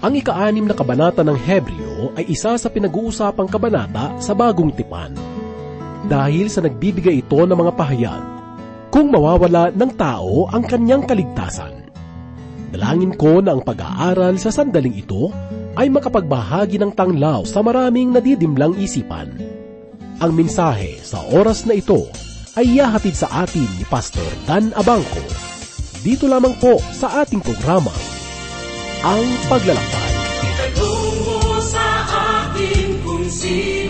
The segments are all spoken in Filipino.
Ang ikaanim na kabanata ng Hebreo ay isa sa pinag-uusapang kabanata sa bagong tipan. Dahil sa nagbibigay ito ng mga pahayag, kung mawawala ng tao ang kanyang kaligtasan. Dalangin ko na ang pag-aaral sa sandaling ito ay makapagbahagi ng tanglaw sa maraming nadidimlang isipan. Ang mensahe sa oras na ito ay ihahatid sa atin ni Pastor Dan Abangco. Dito lamang po sa ating programa, Ang Paglalakbay. Itanong mo sa akin kung sino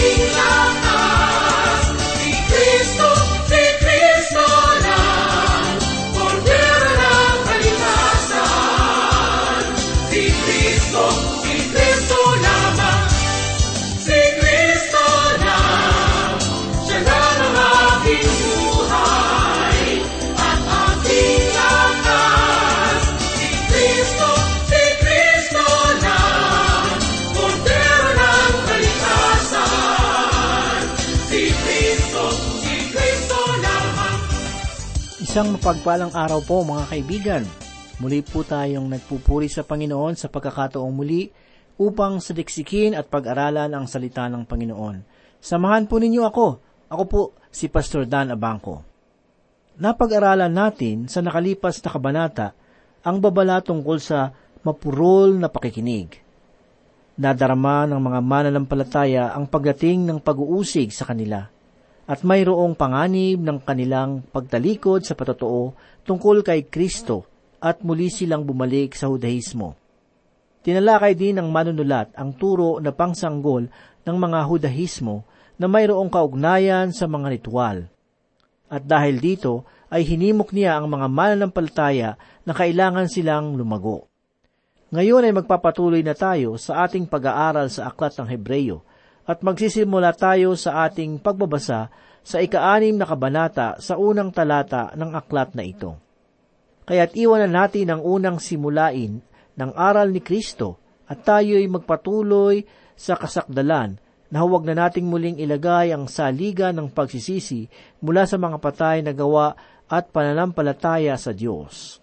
Si Isang mapagpalang araw po mga kaibigan. Muli po tayong nagpupuri sa Panginoon sa pagkakataong muli upang sadiksikin at pag-aralan ang salita ng Panginoon. Samahan po ninyo ako. Ako po si Pastor Dan Abangco. Napag-aralan natin sa nakalipas na kabanata ang babala tungkol sa mapurol na pakikinig. Nadarama ng mga mananampalataya ang pagdating ng pag-uusig sa kanila at mayroong panganib ng kanilang pagtalikod sa patotoo tungkol kay Kristo at muli silang bumalik sa Hudahismo. Tinalakay din ng manunulat ang turo na pangsanggol ng mga Hudahismo na mayroong kaugnayan sa mga ritual. At dahil dito ay hinimok niya ang mga mananampalataya na kailangan silang lumago. Ngayon ay magpapatuloy na tayo sa ating pag-aaral sa Aklat ng Hebreyo At magsisimula tayo sa ating pagbabasa sa ikaanim na kabanata sa unang talata ng aklat na ito. Kaya't iwanan natin ang unang simulain ng aral ni Kristo at tayo'y magpatuloy sa kasakdalan na huwag na nating muling ilagay ang saliga ng pagsisisi mula sa mga patay na gawa at pananampalataya sa Diyos.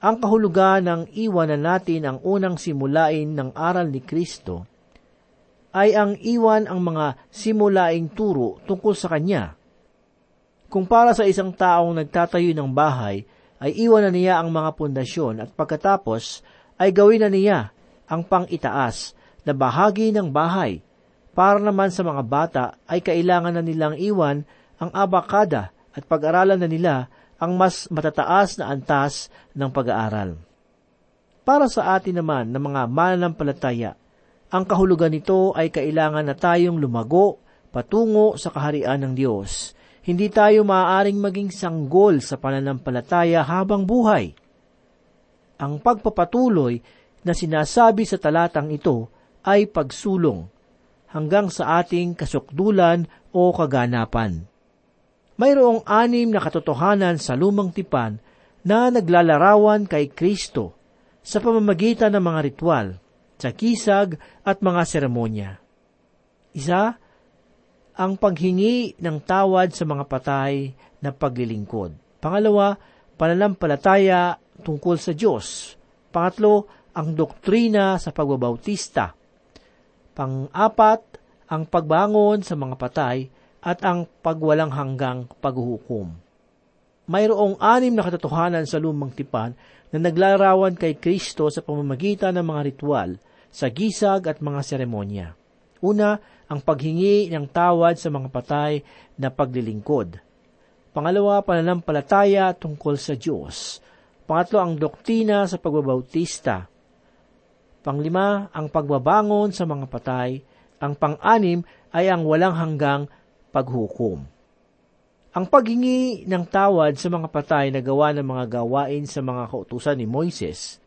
Ang kahulugan ng iwanan natin ang unang simulain ng aral ni Kristo ay ang iwan ang mga simulaing turo tungkol sa Kanya. Kung para sa isang taong nagtatayo ng bahay, ay iwan na niya ang mga pundasyon at pagkatapos ay gawin na niya ang pang-itaas na bahagi ng bahay. Para naman sa mga bata ay kailangan na nilang iwan ang abakada at pag-aralan na nila ang mas matataas na antas ng pag-aaral. Para sa atin naman na mga mananampalataya, ang kahulugan nito ay kailangan na tayong lumago patungo sa kaharian ng Diyos. Hindi tayo maaaring maging sanggol sa pananampalataya habang buhay. Ang pagpapatuloy na sinasabi sa talatang ito ay pagsulong hanggang sa ating kasukdulan o kaganapan. Mayroong anim na katotohanan sa lumang tipan na naglalarawan kay Kristo sa pamamagitan ng mga ritual sa kisag at mga seremonya. Isa, ang paghingi ng tawad sa mga patay na paglilingkod. Pangalawa, pananampalataya tungkol sa Diyos. Pangatlo, ang doktrina sa pagbabautista. Pang-apat, ang pagbangon sa mga patay at ang pagwalang hanggang paghuhukom. Mayroong anim na katotohanan sa lumang tipan na naglarawan kay Kristo sa pamamagitan ng mga ritual sa gisag at mga seremonya. Una, ang paghingi ng tawad sa mga patay na paglilingkod. Pangalawa, pananampalataya tungkol sa Diyos. Pangatlo, ang doktina sa pagbabautista. Panglima, ang pagbabangon sa mga patay. Ang pang-anim ay ang walang hanggang paghukom. Ang paghingi ng tawad sa mga patay na gawa ng mga gawain sa mga kautusan ni Moises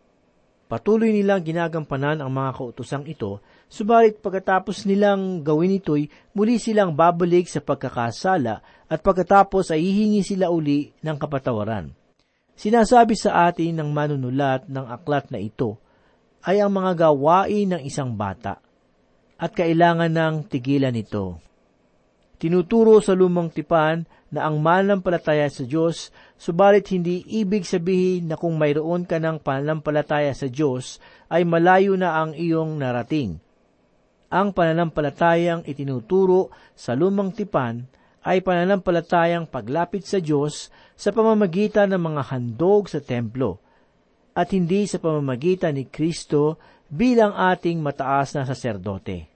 Patuloy nilang ginagampanan ang mga kautusang ito, subalit pagkatapos nilang gawin ito'y muli silang babalik sa pagkakasala at pagkatapos ay hihingi sila uli ng kapatawaran. Sinasabi sa atin ng manunulat ng aklat na ito ay ang mga gawain ng isang bata at kailangan ng tigilan ito. Tinuturo sa lumang tipan na ang mananampalataya sa Diyos, subalit hindi ibig sabihin na kung mayroon ka ng pananampalataya sa Diyos, ay malayo na ang iyong narating. Ang pananampalatayang itinuturo sa lumang tipan ay pananampalatayang paglapit sa Diyos sa pamamagitan ng mga handog sa templo, at hindi sa pamamagitan ni Kristo bilang ating mataas na saserdote.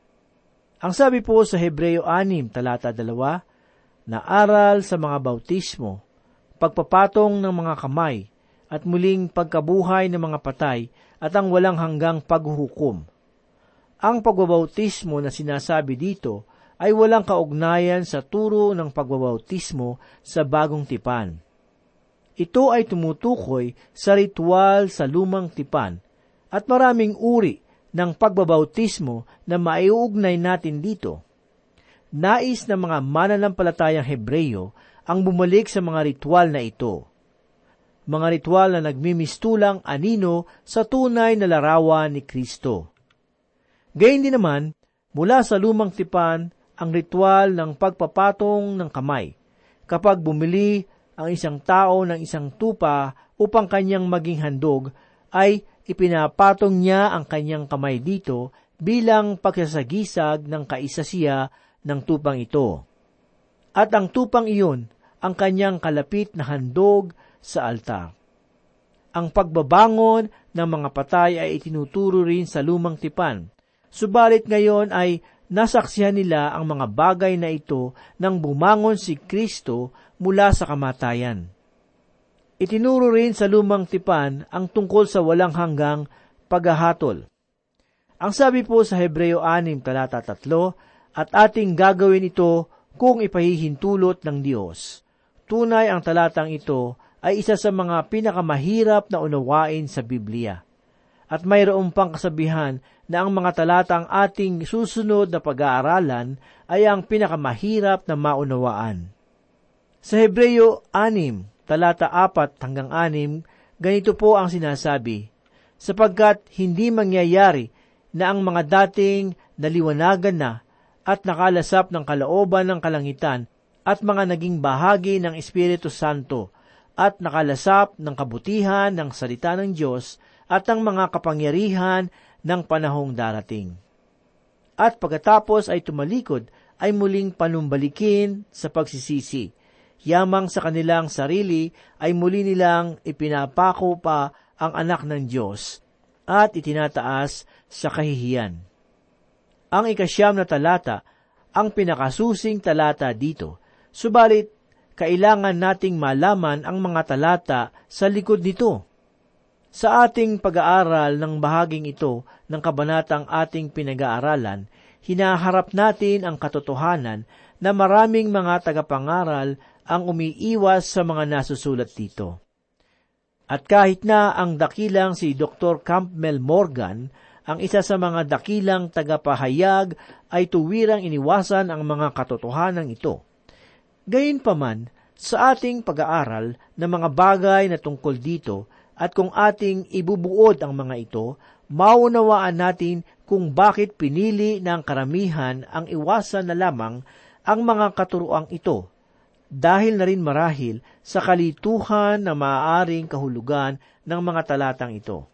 Ang sabi po sa Hebreo 6, talata 2, na aral sa mga bautismo, pagpapatong ng mga kamay, at muling pagkabuhay ng mga patay at ang walang hanggang paghuhukom. Ang pagbabautismo na sinasabi dito ay walang kaugnayan sa turo ng pagbabautismo sa bagong tipan. Ito ay tumutukoy sa ritual sa lumang tipan at maraming uri ng pagbabautismo na maiuugnay natin dito. Nais ng mga mananampalatayang Hebreyo ang bumalik sa mga ritual na ito. Mga ritual na nagmimistulang anino sa tunay na larawan ni Kristo. Gayun din naman, mula sa lumang tipan, ang ritual ng pagpapatong ng kamay. Kapag bumili ang isang tao ng isang tupa upang kanyang maging handog, ay ipinapatong niya ang kanyang kamay dito bilang pagsasagisag ng kaisasiya ng tupang ito. At ang tupang iyon ang kanyang kalapit na handog sa altar. Ang pagbabangon ng mga patay ay itinuturo rin sa lumang tipan. Subalit ngayon ay nasaksihan nila ang mga bagay na ito nang bumangon si Kristo mula sa kamatayan. Itinuro rin sa lumang tipan ang tungkol sa walang hanggang paghahatol. Ang sabi po sa Hebreo 6 talata 3, at ating gagawin ito kung ipahihintulot ng Diyos. Tunay ang talatang ito ay isa sa mga pinakamahirap na unawain sa Biblia. At mayroong pang kasabihan na ang mga talatang ating susunod na pag-aaralan ay ang pinakamahirap na maunawaan. Sa Hebreyo 6, talata 4 hanggang 6, ganito po ang sinasabi, sapagkat hindi mangyayari na ang mga dating naliwanagan na at nakalasap ng kalooban ng kalangitan at mga naging bahagi ng Espiritu Santo at nakalasap ng kabutihan ng salita ng Diyos at ng mga kapangyarihan ng panahong darating. At pagkatapos ay tumalikod, ay muling panumbalikin sa pagsisisi. Yamang sa kanilang sarili ay muli nilang ipinapako pa ang anak ng Diyos at itinataas sa kahihiyan. Ang ikasyam na talata ang pinakasusing talata dito, subalit kailangan nating malaman ang mga talata sa likod nito. Sa ating pag-aaral ng bahaging ito ng kabanatang ating pinag-aaralan, hinaharap natin ang katotohanan na maraming mga tagapangaral ang umiiwas sa mga nasusulat dito. At kahit na ang dakilang si Dr. Campbell Morgan, ang isa sa mga dakilang tagapahayag, ay tuwirang iniwasan ang mga katotohanan ito. Gayunpaman, sa ating pag-aaral ng mga bagay na tungkol dito, at kung ating ibubuod ang mga ito, maunawaan natin kung bakit pinili ng karamihan ang iwasan na lamang ang mga katuroang ito, dahil na rin marahil sa kalituhan na maaaring kahulugan ng mga talatang ito.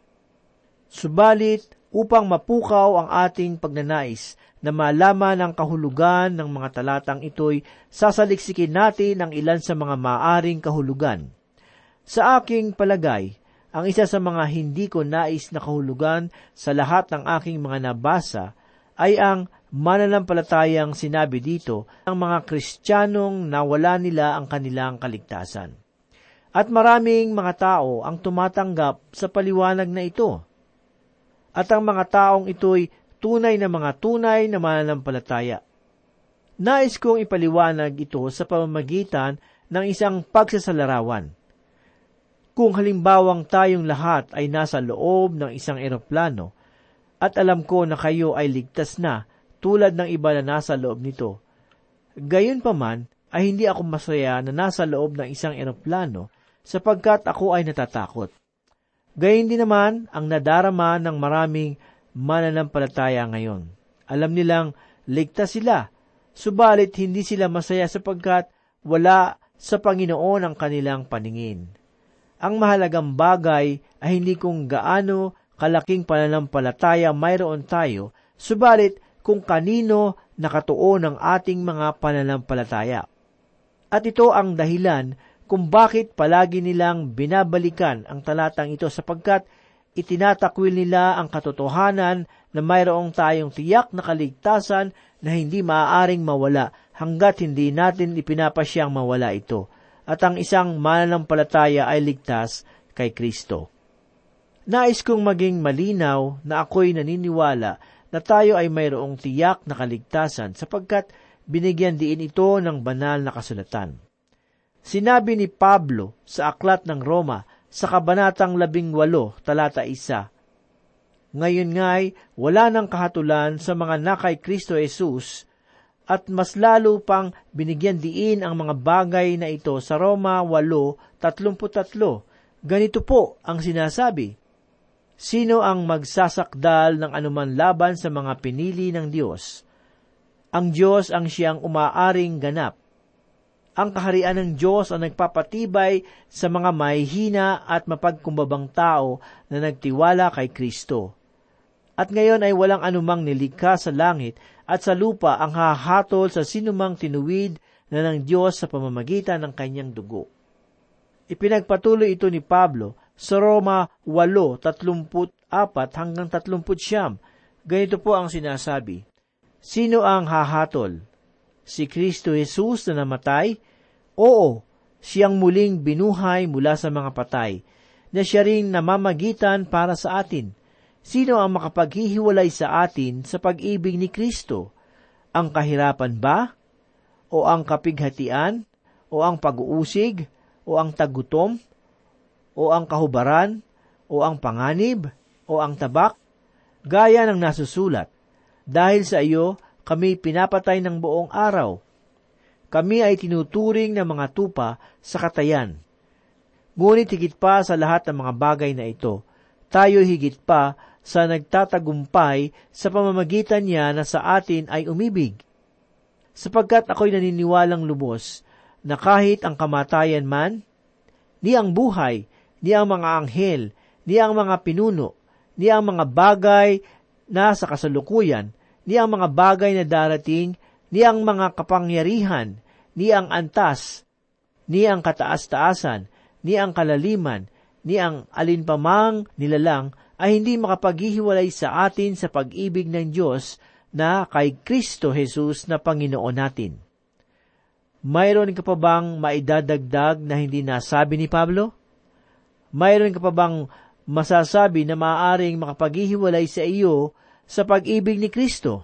Subalit, upang mapukaw ang ating pagnanais na malaman ang kahulugan ng mga talatang ito'y sasaliksikin natin ang ilan sa mga maaring kahulugan. Sa aking palagay, ang isa sa mga hindi ko nais na kahulugan sa lahat ng aking mga nabasa ay ang mananampalatayang sinabi dito ng mga Kristiyanong nawala nila ang kanilang kaligtasan. At maraming mga tao ang tumatanggap sa paliwanag na ito. At ang mga taong ito'y tunay na mga tunay na mananampalataya. Nais kong ipaliwanag ito sa pamamagitan ng isang pagsasalarawan. Kung halimbawang tayong lahat ay nasa loob ng isang eroplano at alam ko na kayo ay ligtas na tulad ng iba na nasa loob nito, gayon pa man ay hindi ako masaya na nasa loob ng isang eroplano sapagkat ako ay natatakot. Gayon din naman ang nadarama ng maraming mananampalataya ngayon. Alam nilang ligtas sila, subalit hindi sila masaya sapagkat wala sa Panginoon ang kanilang paningin. Ang mahalagang bagay ay hindi kung gaano kalaking pananampalataya mayroon tayo, subalit kung kanino nakatuon ang ating mga pananampalataya. At ito ang dahilan kung bakit palagi nilang binabalikan ang talatang ito sapagkat itinatakwil nila ang katotohanan na mayroong tayong tiyak na kaligtasan na hindi maaaring mawala hanggat hindi natin ipinapasyang mawala ito at ang isang mananampalataya ay ligtas kay Kristo. Nais kong maging malinaw na ako'y naniniwala na tayo ay mayroong tiyak na kaligtasan sapagkat binigyan diin ito ng banal na kasulatan. Sinabi ni Pablo sa Aklat ng Roma sa Kabanatang labing walo, talata isa, Ngayon nga'y wala ng kahatulan sa mga nakay Kristo Jesus at mas lalo pang binigyan diin ang mga bagay na ito sa Roma 8.33. Ganito po ang sinasabi, Sino ang magsasakdal ng anuman laban sa mga pinili ng Diyos? Ang Diyos ang siyang umaaring ganap. Ang kaharian ng Diyos ang nagpapatibay sa mga mahihina at mapagkumbabang tao na nagtiwala kay Kristo. At ngayon ay walang anumang nilikha sa langit at sa lupa ang hahatol sa sinumang tinuwid na ng Diyos sa pamamagitan ng kanyang dugo. Ipinagpatuloy ito ni Pablo sa Roma 8:34 hanggang 30. Ganito po ang sinasabi, Sino ang hahatol? Si Kristo Jesus na namatay? Oo, siyang muling binuhay mula sa mga patay, na siya rin namamagitan para sa atin – Sino ang makapaghihiwalay sa atin sa pag-ibig ni Kristo? Ang kahirapan ba? O ang kapighatian? O ang pag-uusig? O ang tagutom? O ang kahubaran? O ang panganib? O ang tabak? Gaya ng nasusulat, dahil sa iyo kami pinapatay ng buong araw. Kami ay tinuturing ng mga tupa sa katayan. Ngunit higit pa sa lahat ng mga bagay na ito, tayo higit pa sa nagtatagumpay sa pamamagitan niya na sa atin ay umibig. Sapagkat ako'y naniniwalang lubos na kahit ang kamatayan man, ni ang buhay, ni ang mga anghel, ni ang mga pinuno, ni ang mga bagay na sa kasalukuyan, ni ang mga bagay na darating, ni ang mga kapangyarihan, ni ang antas, ni ang kataas-taasan, ni ang kalaliman, ni ang alinpamang nilalang ay hindi makapaghihiwalay sa atin sa pag-ibig ng Diyos na kay Kristo Jesus na Panginoon natin. Mayroon ka pa bang maidadagdag na hindi nasabi ni Pablo? Mayroon ka pa bang masasabi na maaaring makapaghihiwalay sa iyo sa pag-ibig ni Kristo?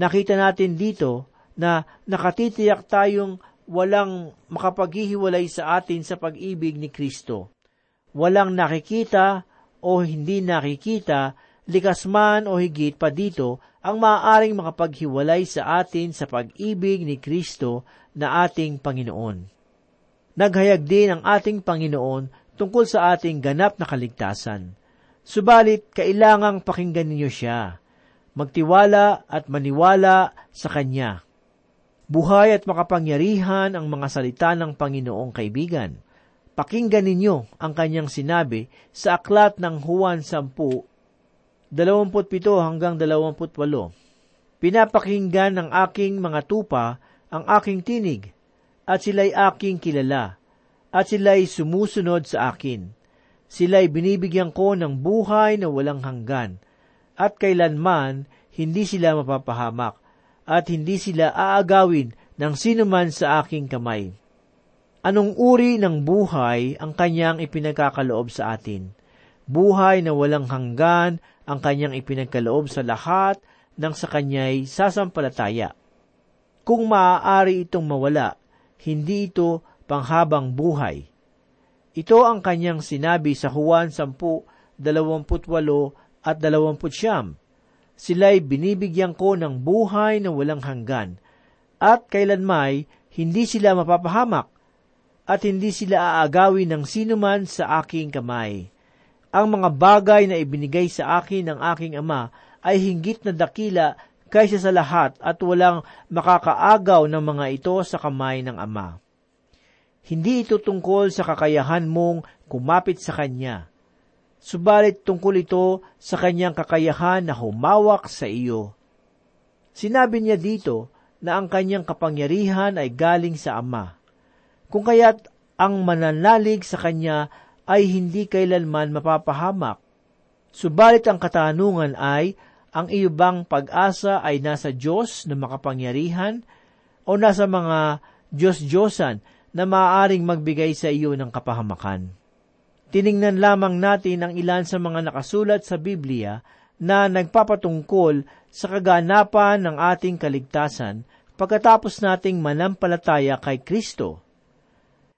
Nakita natin dito na nakatitiyak tayong walang makapaghihiwalay sa atin sa pag-ibig ni Kristo. Walang nakikita o hindi nakikita, likas man o higit pa dito, ang maaaring makapaghiwalay sa atin sa pag-ibig ni Kristo na ating Panginoon. Naghayag din ang ating Panginoon tungkol sa ating ganap na kaligtasan. Subalit, kailangang pakinggan ninyo siya. Magtiwala at maniwala sa Kanya. Buhay at makapangyarihan ang mga salita ng Panginoong kaibigan. Pakinggan ninyo ang kanyang sinabi sa aklat ng Juan 10, 27 hanggang 28. Pinapakinggan ng aking mga tupa ang aking tinig, at sila'y aking kilala, at sila'y sumusunod sa akin. Sila'y binibigyan ko ng buhay na walang hanggan, at kailanman hindi sila mapapahamak at hindi sila aagawin ng sinuman sa aking kamay. Anong uri ng buhay ang kanyang ipinagkakaloob sa atin? Buhay na walang hanggan ang kanyang ipinagkaloob sa lahat ng sa kanya'y sasampalataya. Kung maaari itong mawala, hindi ito panghabang buhay. Ito ang kanyang sinabi sa Juan 10, 28 at 29 sila'y binibigyan ko ng buhay na walang hanggan, at kailanmay hindi sila mapapahamak, at hindi sila aagawin ng sinuman sa aking kamay. Ang mga bagay na ibinigay sa akin ng aking ama ay hinggit na dakila kaysa sa lahat at walang makakaagaw ng mga ito sa kamay ng ama. Hindi ito tungkol sa kakayahan mong kumapit sa Kanya, subalit tungkol ito sa kanyang kakayahan na humawak sa iyo. Sinabi niya dito na ang kanyang kapangyarihan ay galing sa Ama. Kung kaya't ang mananalig sa kanya ay hindi kailanman mapapahamak. Subalit ang katanungan ay, ang iyo bang pag-asa ay nasa Diyos na makapangyarihan o nasa mga Diyos-Diyosan na maaaring magbigay sa iyo ng kapahamakan? Tiningnan lamang natin ang ilan sa mga nakasulat sa Biblia na nagpapatungkol sa kaganapan ng ating kaligtasan pagkatapos nating manampalataya kay Kristo.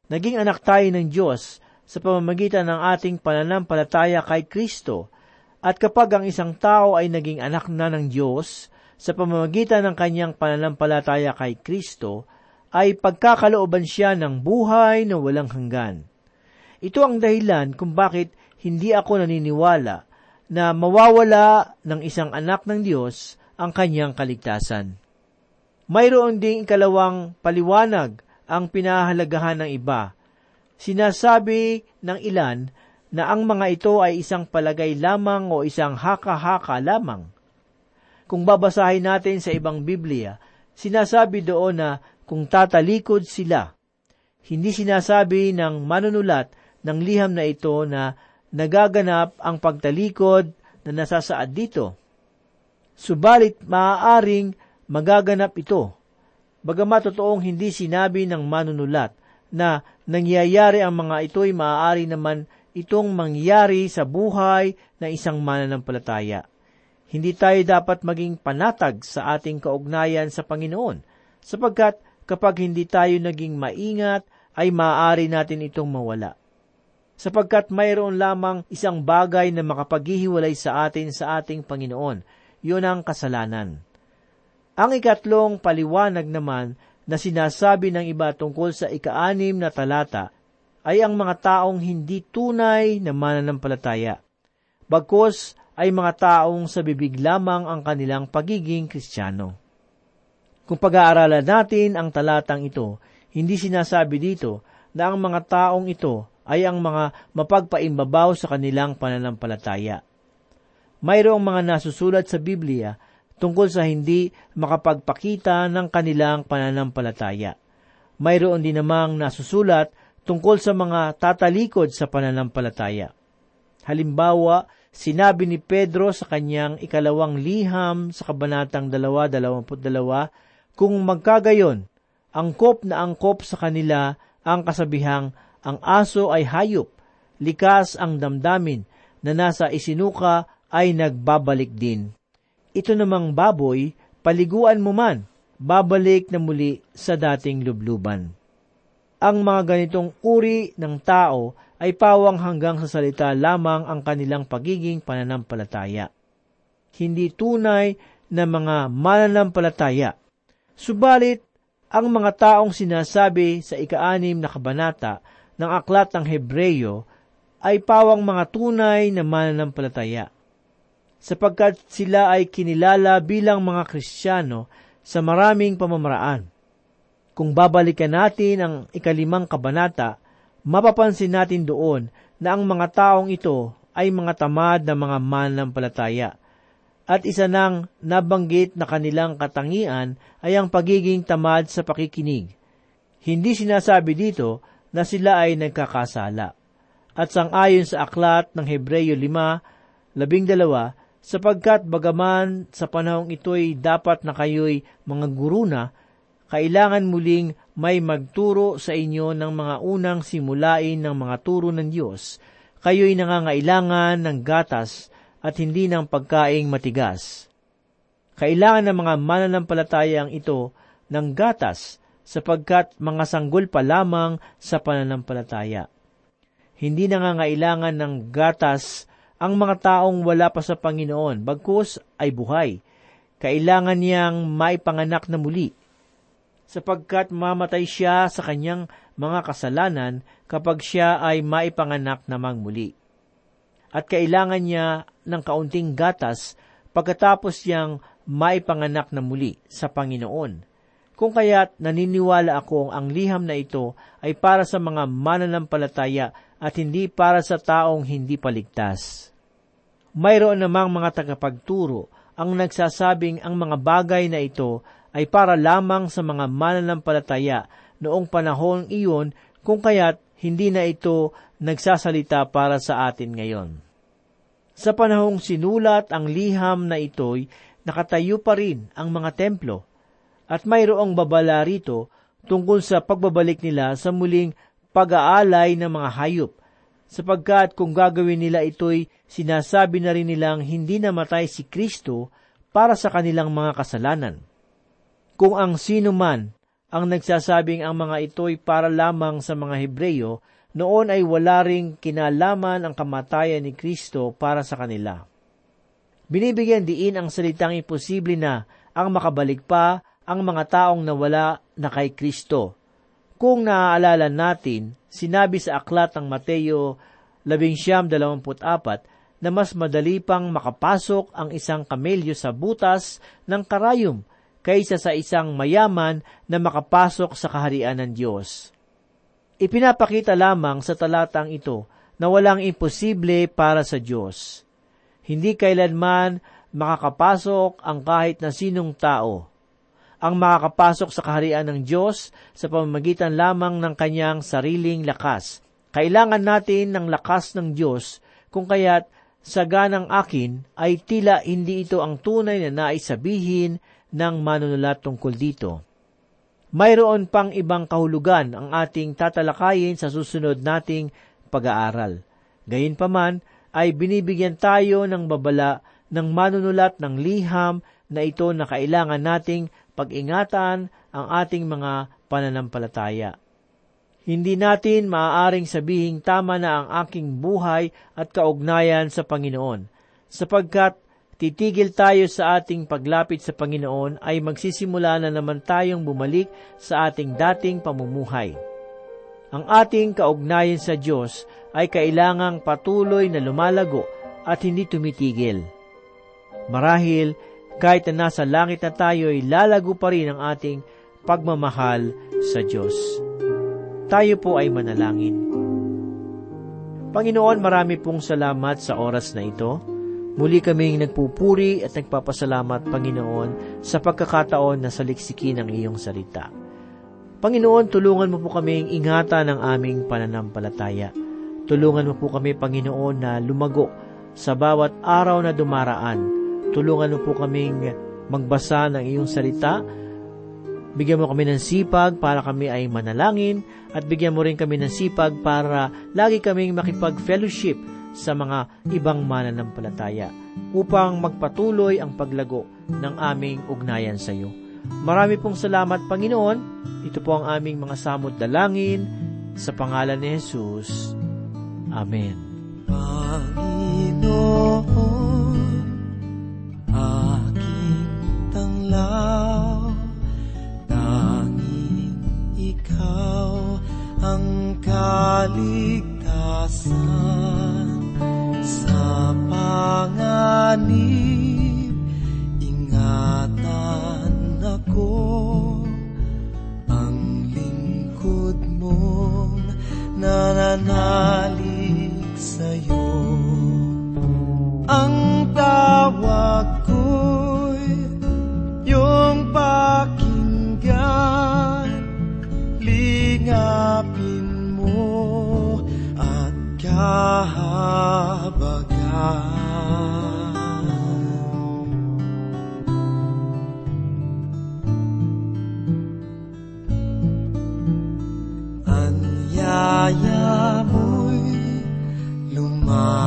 Naging anak tayo ng Diyos sa pamamagitan ng ating pananampalataya kay Kristo, at kapag ang isang tao ay naging anak na ng Diyos sa pamamagitan ng kanyang pananampalataya kay Kristo, ay pagkakalooban siya ng buhay na walang hanggan. Ito ang dahilan kung bakit hindi ako naniniwala na mawawala ng isang anak ng Diyos ang kanyang kaligtasan. Mayroon ding ikalawang paliwanag ang pinahalagahan ng iba. Sinasabi ng ilan na ang mga ito ay isang palagay lamang o isang haka-haka lamang. Kung babasahin natin sa ibang Biblia, sinasabi doon na kung tatalikod sila. Hindi sinasabi ng manunulat ng liham na ito na nagaganap ang pagtalikod na nasasaad dito. Subalit maaaring magaganap ito. Bagamat totoong hindi sinabi ng manunulat na nangyayari ang mga ito'y maaari naman itong mangyari sa buhay na isang mananampalataya. Hindi tayo dapat maging panatag sa ating kaugnayan sa Panginoon, sapagkat kapag hindi tayo naging maingat, ay maaari natin itong mawala. sapagkat mayroon lamang isang bagay na makapaghihiwalay sa atin sa ating Panginoon. Yun ang kasalanan. Ang ikatlong paliwanag naman na sinasabi ng iba tungkol sa ikaanim na talata ay ang mga taong hindi tunay na mananampalataya. Bagkos ay mga taong sa bibig lamang ang kanilang pagiging kristyano. Kung pag-aaralan natin ang talatang ito, hindi sinasabi dito na ang mga taong ito ay ang mga mapagpaimbabaw sa kanilang pananampalataya. Mayroong mga nasusulat sa Biblia tungkol sa hindi makapagpakita ng kanilang pananampalataya. Mayroon din namang nasusulat tungkol sa mga tatalikod sa pananampalataya. Halimbawa, sinabi ni Pedro sa kanyang ikalawang liham sa kabanatang 2.22, kung magkagayon, angkop na angkop sa kanila ang kasabihang ang aso ay hayop, likas ang damdamin, na nasa isinuka ay nagbabalik din. Ito namang baboy, paliguan mo man, babalik na muli sa dating lubluban. Ang mga ganitong uri ng tao ay pawang hanggang sa salita lamang ang kanilang pagiging pananampalataya. Hindi tunay na mga mananampalataya. Subalit, ang mga taong sinasabi sa ikaanim na kabanata ng aklat ng Hebreyo ay pawang mga tunay na mananampalataya sapagkat sila ay kinilala bilang mga Kristiyano sa maraming pamamaraan. Kung babalikan natin ang ikalimang kabanata, mapapansin natin doon na ang mga taong ito ay mga tamad na mga mananampalataya. At isa nang nabanggit na kanilang katangian ay ang pagiging tamad sa pakikinig. Hindi sinasabi dito na sila ay nagkakasala. At sangayon sa aklat ng Hebreyo 5, labing dalawa, sapagkat bagaman sa panahong ito'y dapat na kayo'y mga guru na, kailangan muling may magturo sa inyo ng mga unang simulain ng mga turo ng Diyos. Kayo'y nangangailangan ng gatas at hindi ng pagkaing matigas. Kailangan ng mga mananampalatayang ito ng gatas sapagkat mga sanggol pa lamang sa pananampalataya. Hindi nangangailangan ng gatas ang mga taong wala pa sa Panginoon, bagkus ay buhay. Kailangan niyang maipanganak na muli, sapagkat mamatay siya sa kanyang mga kasalanan kapag siya ay maipanganak namang muli. At kailangan niya ng kaunting gatas pagkatapos niyang maipanganak na muli sa Panginoon. Kung kaya't naniniwala ako ang liham na ito ay para sa mga mananampalataya at hindi para sa taong hindi paligtas mayroon namang mga tagapagturo ang nagsasabing ang mga bagay na ito ay para lamang sa mga mananampalataya noong panahon iyon kung kaya't hindi na ito nagsasalita para sa atin ngayon. Sa panahong sinulat ang liham na ito'y nakatayo pa rin ang mga templo at mayroong babala rito tungkol sa pagbabalik nila sa muling pag-aalay ng mga hayop sapagkat kung gagawin nila ito'y sinasabi na rin nilang hindi namatay si Kristo para sa kanilang mga kasalanan. Kung ang sino man ang nagsasabing ang mga ito'y para lamang sa mga Hebreyo, noon ay wala ring kinalaman ang kamatayan ni Kristo para sa kanila. Binibigyan diin ang salitang imposible na ang makabalik pa ang mga taong nawala na kay Kristo kung naaalala natin, sinabi sa aklat ng Mateo 11.24 na mas madali pang makapasok ang isang kamelyo sa butas ng karayom kaysa sa isang mayaman na makapasok sa kaharian ng Diyos. Ipinapakita lamang sa talatang ito na walang imposible para sa Diyos. Hindi kailanman makakapasok ang kahit na sinong tao ang makakapasok sa kaharian ng Diyos sa pamamagitan lamang ng kanyang sariling lakas. Kailangan natin ng lakas ng Diyos kung kaya't sa ganang akin ay tila hindi ito ang tunay na naisabihin ng manunulat tungkol dito. Mayroon pang ibang kahulugan ang ating tatalakayin sa susunod nating pag-aaral. Gayunpaman ay binibigyan tayo ng babala ng manunulat ng liham na ito na kailangan nating pag-ingatan ang ating mga pananampalataya. Hindi natin maaaring sabihing tama na ang aking buhay at kaugnayan sa Panginoon, sapagkat titigil tayo sa ating paglapit sa Panginoon ay magsisimula na naman tayong bumalik sa ating dating pamumuhay. Ang ating kaugnayan sa Diyos ay kailangang patuloy na lumalago at hindi tumitigil. Marahil, kahit na nasa langit na tayo ay lalago pa rin ang ating pagmamahal sa Diyos. Tayo po ay manalangin. Panginoon, marami pong salamat sa oras na ito. Muli kaming nagpupuri at nagpapasalamat, Panginoon, sa pagkakataon na saliksikin ang iyong salita. Panginoon, tulungan mo po kaming ingatan ang aming pananampalataya. Tulungan mo po kami, Panginoon, na lumago sa bawat araw na dumaraan. Tulungan mo po kaming magbasa ng iyong salita Bigyan mo kami ng sipag para kami ay manalangin at bigyan mo rin kami ng sipag para lagi kaming makipag-fellowship sa mga ibang mananampalataya upang magpatuloy ang paglago ng aming ugnayan sa iyo. Marami pong salamat, Panginoon. Ito po ang aming mga samot dalangin sa pangalan ni Jesus. Amen. Panginoon, aking tanglaw, tanging ikaw ang kaligtasan panganib.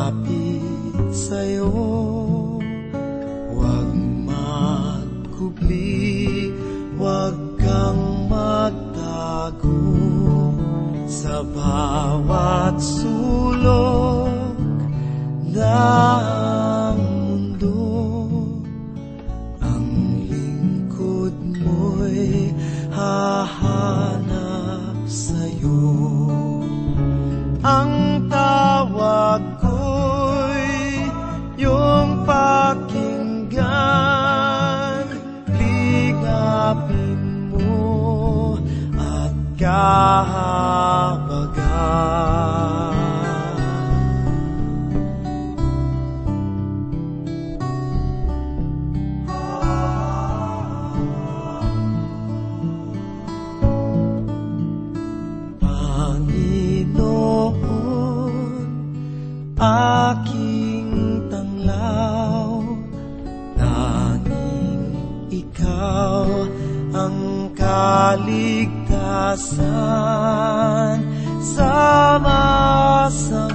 Lumapit sa'yo Huwag magkubli, huwag kang magtago Sa bawat sulok ng kahabagan Panginoon, aking tanglaw, tanging ikaw ang kaligtasan sa masamang